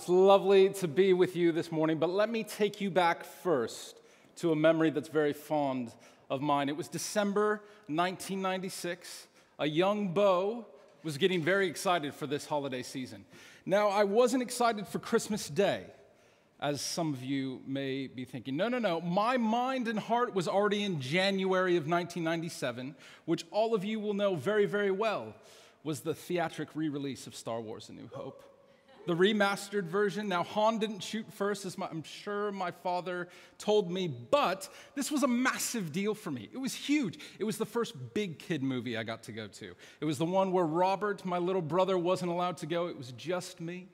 It's lovely to be with you this morning, but let me take you back first to a memory that's very fond of mine. It was December 1996. A young beau was getting very excited for this holiday season. Now, I wasn't excited for Christmas Day, as some of you may be thinking. No, no, no. My mind and heart was already in January of 1997, which all of you will know very, very well was the theatric re release of Star Wars A New Hope the remastered version. Now, Han didn't shoot first, as my, I'm sure my father told me, but this was a massive deal for me. It was huge. It was the first big kid movie I got to go to. It was the one where Robert, my little brother, wasn't allowed to go, it was just me.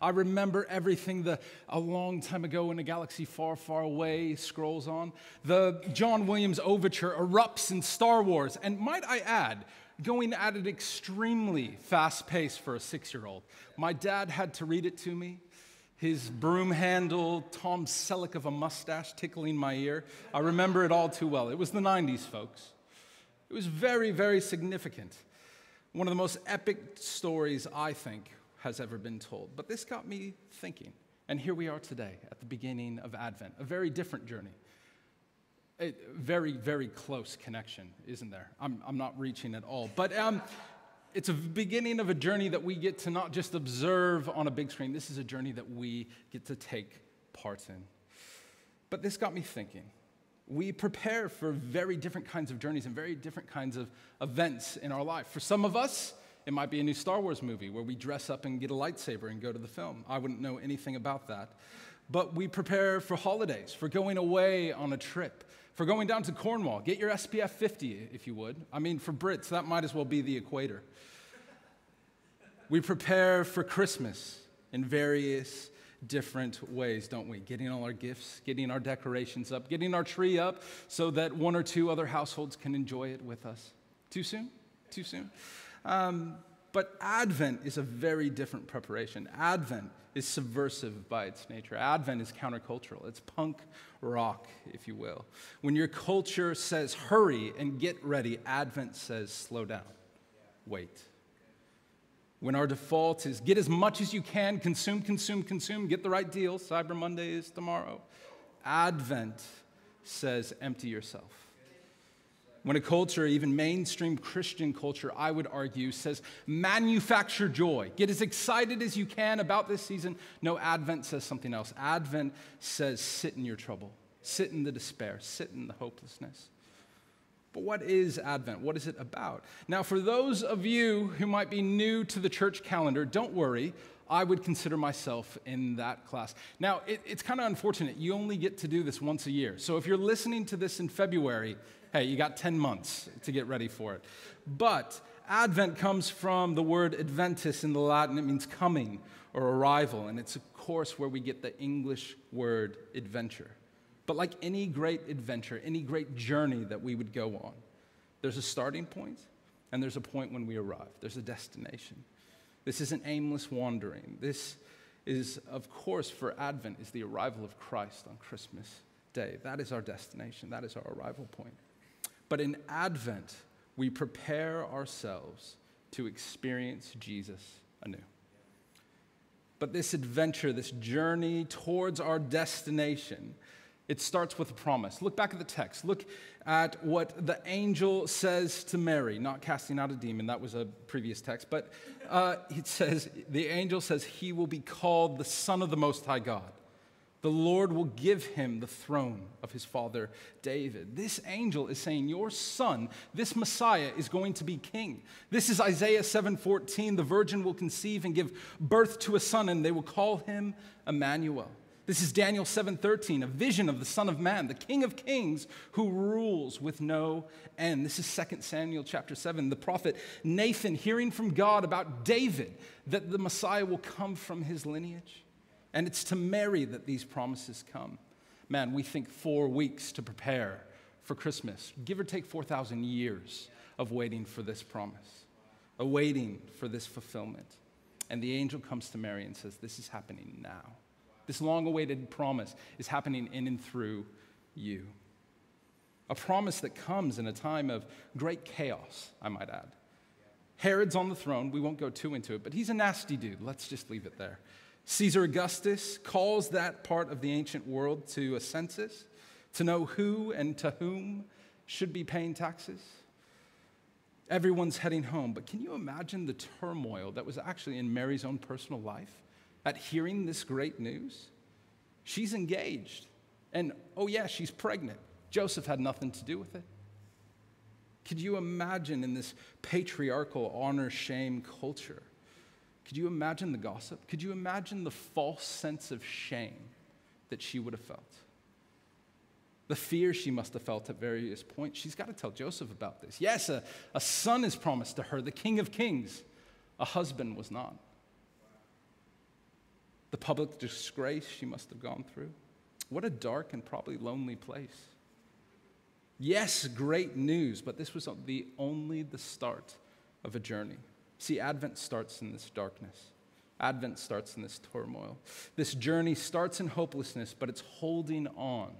I remember everything the, a long time ago in a galaxy far, far away scrolls on. The John Williams overture erupts in Star Wars. And might I add, going at an extremely fast pace for a six year old. My dad had to read it to me. His broom handle, Tom Selleck of a mustache tickling my ear. I remember it all too well. It was the 90s, folks. It was very, very significant. One of the most epic stories, I think, has ever been told. But this got me thinking. And here we are today at the beginning of Advent, a very different journey a very, very close connection, isn't there? I'm, I'm not reaching at all. But um, it's a beginning of a journey that we get to not just observe on a big screen, this is a journey that we get to take part in. But this got me thinking. We prepare for very different kinds of journeys and very different kinds of events in our life. For some of us, it might be a new Star Wars movie where we dress up and get a lightsaber and go to the film. I wouldn't know anything about that. But we prepare for holidays, for going away on a trip, for going down to Cornwall, get your SPF 50 if you would. I mean, for Brits, that might as well be the equator. We prepare for Christmas in various different ways, don't we? Getting all our gifts, getting our decorations up, getting our tree up so that one or two other households can enjoy it with us. Too soon? Too soon? Um, but Advent is a very different preparation. Advent is subversive by its nature. Advent is countercultural. It's punk rock, if you will. When your culture says hurry and get ready, Advent says slow down, wait. When our default is get as much as you can, consume, consume, consume, get the right deal, Cyber Monday is tomorrow, Advent says empty yourself. When a culture, even mainstream Christian culture, I would argue, says manufacture joy, get as excited as you can about this season. No, Advent says something else. Advent says sit in your trouble, sit in the despair, sit in the hopelessness. But what is Advent? What is it about? Now, for those of you who might be new to the church calendar, don't worry. I would consider myself in that class. Now, it, it's kind of unfortunate. You only get to do this once a year. So if you're listening to this in February, hey, you got 10 months to get ready for it. But Advent comes from the word adventus in the Latin. It means coming or arrival. And it's, of course, where we get the English word adventure. But like any great adventure, any great journey that we would go on, there's a starting point and there's a point when we arrive. There's a destination. This isn't aimless wandering. This is, of course, for Advent, is the arrival of Christ on Christmas Day. That is our destination. That is our arrival point. But in Advent, we prepare ourselves to experience Jesus anew. But this adventure, this journey towards our destination, it starts with a promise. Look back at the text. Look at what the angel says to Mary, not casting out a demon, that was a previous text, but uh, it says, the angel says, He will be called the Son of the Most High God. The Lord will give him the throne of his father David. This angel is saying, Your son, this Messiah, is going to be king. This is Isaiah 7:14. The virgin will conceive and give birth to a son, and they will call him Emmanuel. This is Daniel 7:13, a vision of the Son of Man, the King of Kings who rules with no end. This is 2 Samuel chapter 7. The prophet Nathan hearing from God about David that the Messiah will come from his lineage. And it's to Mary that these promises come. Man, we think four weeks to prepare for Christmas, give or take 4,000 years of waiting for this promise, awaiting for this fulfillment. And the angel comes to Mary and says, This is happening now. This long awaited promise is happening in and through you. A promise that comes in a time of great chaos, I might add. Herod's on the throne. We won't go too into it, but he's a nasty dude. Let's just leave it there. Caesar Augustus calls that part of the ancient world to a census to know who and to whom should be paying taxes. Everyone's heading home, but can you imagine the turmoil that was actually in Mary's own personal life at hearing this great news? She's engaged, and oh, yeah, she's pregnant. Joseph had nothing to do with it. Could you imagine in this patriarchal honor shame culture? Could you imagine the gossip? Could you imagine the false sense of shame that she would have felt? The fear she must have felt at various points. She's got to tell Joseph about this. Yes, a, a son is promised to her, the King of Kings. A husband was not. The public disgrace she must have gone through. What a dark and probably lonely place. Yes, great news, but this was the only the start of a journey. See, Advent starts in this darkness. Advent starts in this turmoil. This journey starts in hopelessness, but it's holding on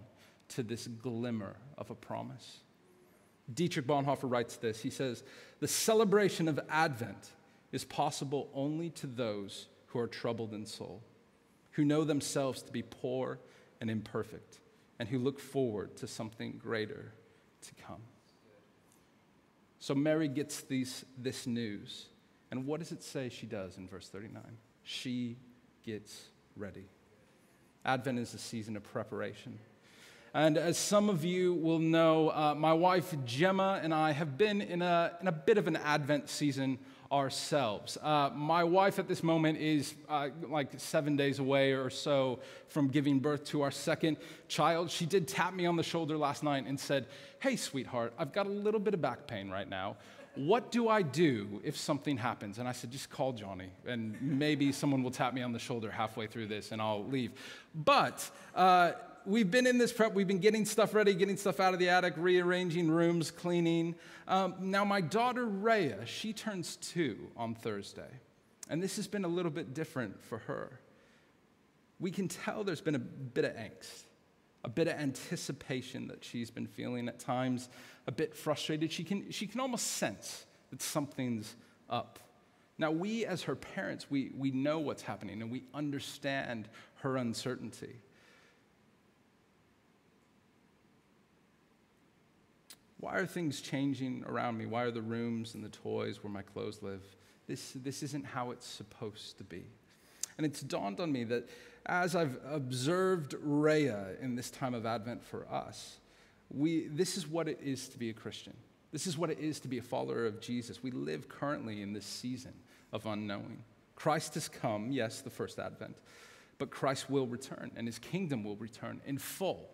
to this glimmer of a promise. Dietrich Bonhoeffer writes this. He says, The celebration of Advent is possible only to those who are troubled in soul, who know themselves to be poor and imperfect, and who look forward to something greater to come. So Mary gets these, this news and what does it say she does in verse 39? She gets ready. Advent is a season of preparation. And as some of you will know, uh, my wife Gemma and I have been in a, in a bit of an Advent season ourselves. Uh, my wife at this moment is uh, like seven days away or so from giving birth to our second child. She did tap me on the shoulder last night and said, Hey, sweetheart, I've got a little bit of back pain right now what do I do if something happens? And I said, just call Johnny, and maybe someone will tap me on the shoulder halfway through this, and I'll leave. But uh, we've been in this prep. We've been getting stuff ready, getting stuff out of the attic, rearranging rooms, cleaning. Um, now, my daughter Rhea, she turns two on Thursday, and this has been a little bit different for her. We can tell there's been a bit of angst a bit of anticipation that she's been feeling at times, a bit frustrated. She can, she can almost sense that something's up. Now, we as her parents, we, we know what's happening and we understand her uncertainty. Why are things changing around me? Why are the rooms and the toys where my clothes live? This, this isn't how it's supposed to be. And it's dawned on me that as I've observed Rhea in this time of Advent for us, we, this is what it is to be a Christian. This is what it is to be a follower of Jesus. We live currently in this season of unknowing. Christ has come, yes, the first Advent, but Christ will return and his kingdom will return in full.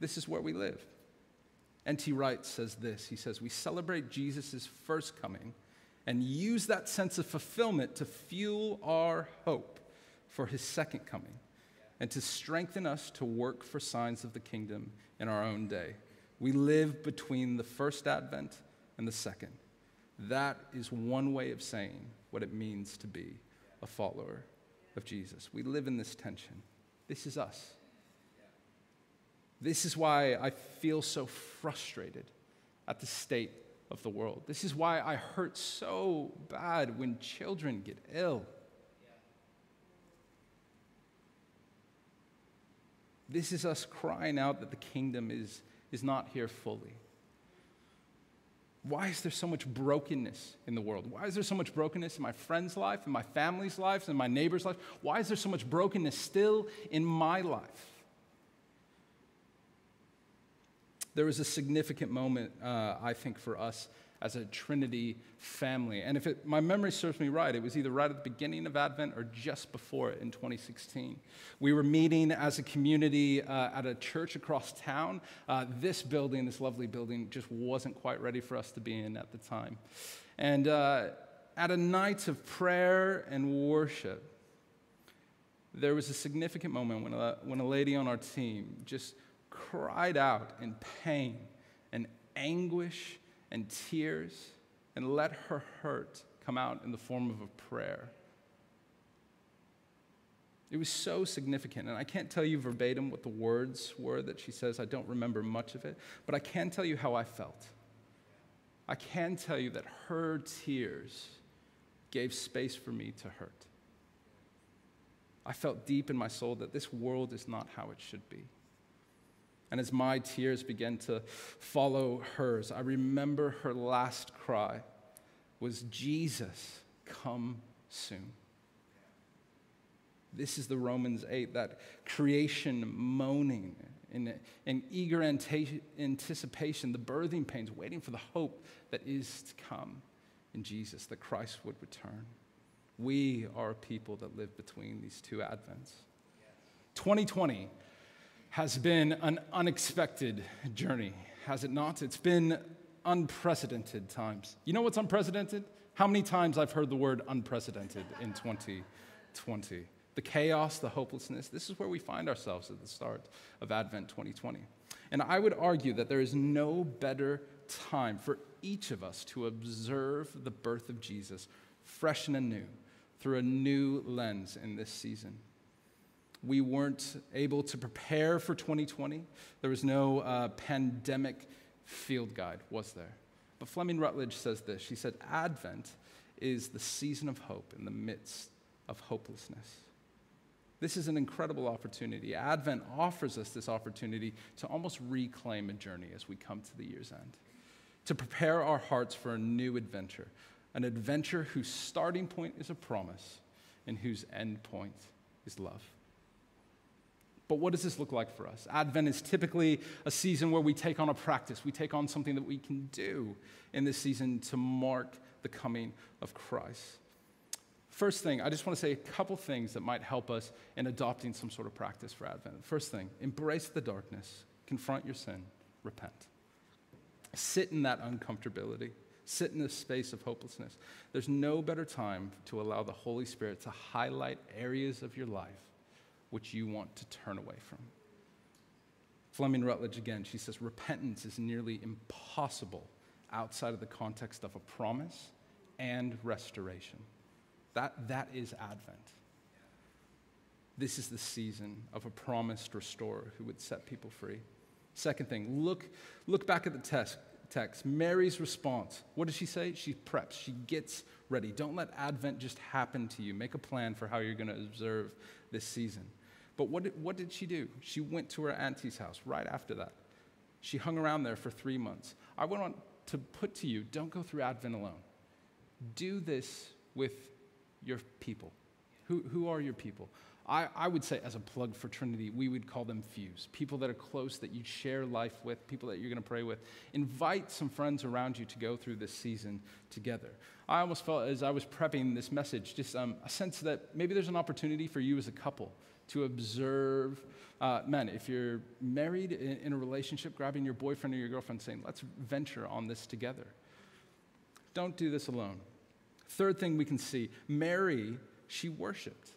This is where we live. N.T. Wright says this He says, We celebrate Jesus' first coming and use that sense of fulfillment to fuel our hope for his second coming and to strengthen us to work for signs of the kingdom in our own day. We live between the first advent and the second. That is one way of saying what it means to be a follower of Jesus. We live in this tension. This is us. This is why I feel so frustrated at the state of the world. This is why I hurt so bad when children get ill. This is us crying out that the kingdom is, is not here fully. Why is there so much brokenness in the world? Why is there so much brokenness in my friend's life, in my family's life, in my neighbor's life? Why is there so much brokenness still in my life? There was a significant moment, uh, I think, for us as a Trinity family. And if it, my memory serves me right, it was either right at the beginning of Advent or just before it in 2016. We were meeting as a community uh, at a church across town. Uh, this building, this lovely building, just wasn't quite ready for us to be in at the time. And uh, at a night of prayer and worship, there was a significant moment when a, when a lady on our team just cried out in pain and anguish and tears and let her hurt come out in the form of a prayer. It was so significant, and I can't tell you verbatim what the words were that she says. I don't remember much of it, but I can tell you how I felt. I can tell you that her tears gave space for me to hurt. I felt deep in my soul that this world is not how it should be. And as my tears began to follow hers, I remember her last cry was, Jesus, come soon. This is the Romans 8, that creation moaning in, in eager anticipation, the birthing pains, waiting for the hope that is to come in Jesus, that Christ would return. We are a people that live between these two Advents. 2020 has been an unexpected journey, has it not? It's been unprecedented times. You know what's unprecedented? How many times I've heard the word unprecedented in 2020? The chaos, the hopelessness, this is where we find ourselves at the start of Advent 2020. And I would argue that there is no better time for each of us to observe the birth of Jesus fresh and anew through a new lens in this season. We weren't able to prepare for 2020. There was no uh, pandemic field guide, was there? But Fleming Rutledge says this. She said, Advent is the season of hope in the midst of hopelessness. This is an incredible opportunity. Advent offers us this opportunity to almost reclaim a journey as we come to the year's end, to prepare our hearts for a new adventure, an adventure whose starting point is a promise and whose end point is love. But what does this look like for us? Advent is typically a season where we take on a practice. We take on something that we can do in this season to mark the coming of Christ. First thing, I just want to say a couple things that might help us in adopting some sort of practice for Advent. First thing, embrace the darkness, confront your sin, repent. Sit in that uncomfortability, sit in this space of hopelessness. There's no better time to allow the Holy Spirit to highlight areas of your life which you want to turn away from. Fleming Rutledge again, she says, repentance is nearly impossible outside of the context of a promise and restoration. That, that is Advent. This is the season of a promised restorer who would set people free. Second thing, look, look back at the text, text. Mary's response. What does she say? She preps, she gets ready. Don't let Advent just happen to you. Make a plan for how you're going to observe this season. But what did, what did she do? She went to her auntie's house right after that. She hung around there for three months. I want to put to you don't go through Advent alone. Do this with your people. Who, who are your people? I, I would say, as a plug for Trinity, we would call them fuse people that are close, that you share life with, people that you're going to pray with. Invite some friends around you to go through this season together. I almost felt as I was prepping this message, just um, a sense that maybe there's an opportunity for you as a couple to observe uh, men. If you're married in, in a relationship, grabbing your boyfriend or your girlfriend, saying, let's venture on this together. Don't do this alone. Third thing we can see Mary, she worshiped.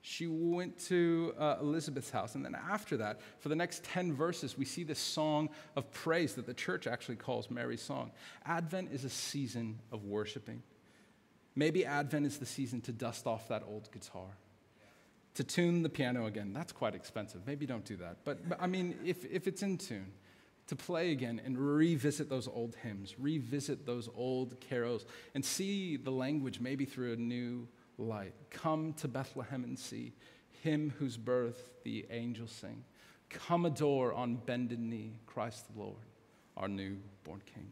She went to uh, Elizabeth's house. And then after that, for the next 10 verses, we see this song of praise that the church actually calls Mary's song. Advent is a season of worshiping. Maybe Advent is the season to dust off that old guitar to tune the piano again, that's quite expensive. Maybe don't do that. But, but I mean, if, if it's in tune, to play again and revisit those old hymns, revisit those old carols, and see the language maybe through a new light. Come to Bethlehem and see him whose birth the angels sing. Come adore on bended knee Christ the Lord, our newborn King.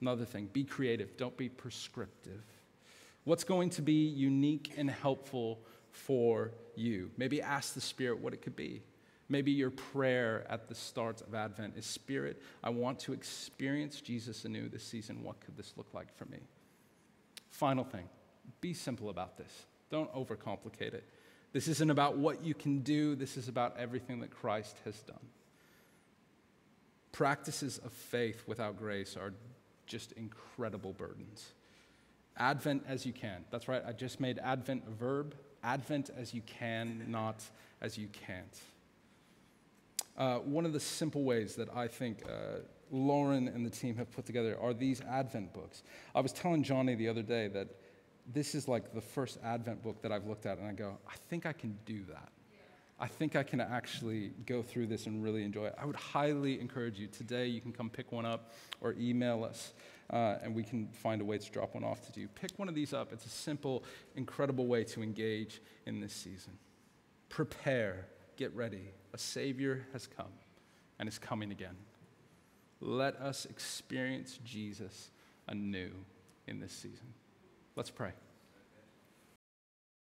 Another thing, be creative, don't be prescriptive. What's going to be unique and helpful for you. Maybe ask the Spirit what it could be. Maybe your prayer at the start of Advent is Spirit, I want to experience Jesus anew this season. What could this look like for me? Final thing be simple about this. Don't overcomplicate it. This isn't about what you can do, this is about everything that Christ has done. Practices of faith without grace are just incredible burdens. Advent as you can. That's right, I just made Advent a verb. Advent as you can, not as you can't. Uh, one of the simple ways that I think uh, Lauren and the team have put together are these Advent books. I was telling Johnny the other day that this is like the first Advent book that I've looked at, and I go, I think I can do that. I think I can actually go through this and really enjoy it. I would highly encourage you today, you can come pick one up or email us uh, and we can find a way to drop one off to you. Pick one of these up. It's a simple, incredible way to engage in this season. Prepare, get ready. A Savior has come and is coming again. Let us experience Jesus anew in this season. Let's pray.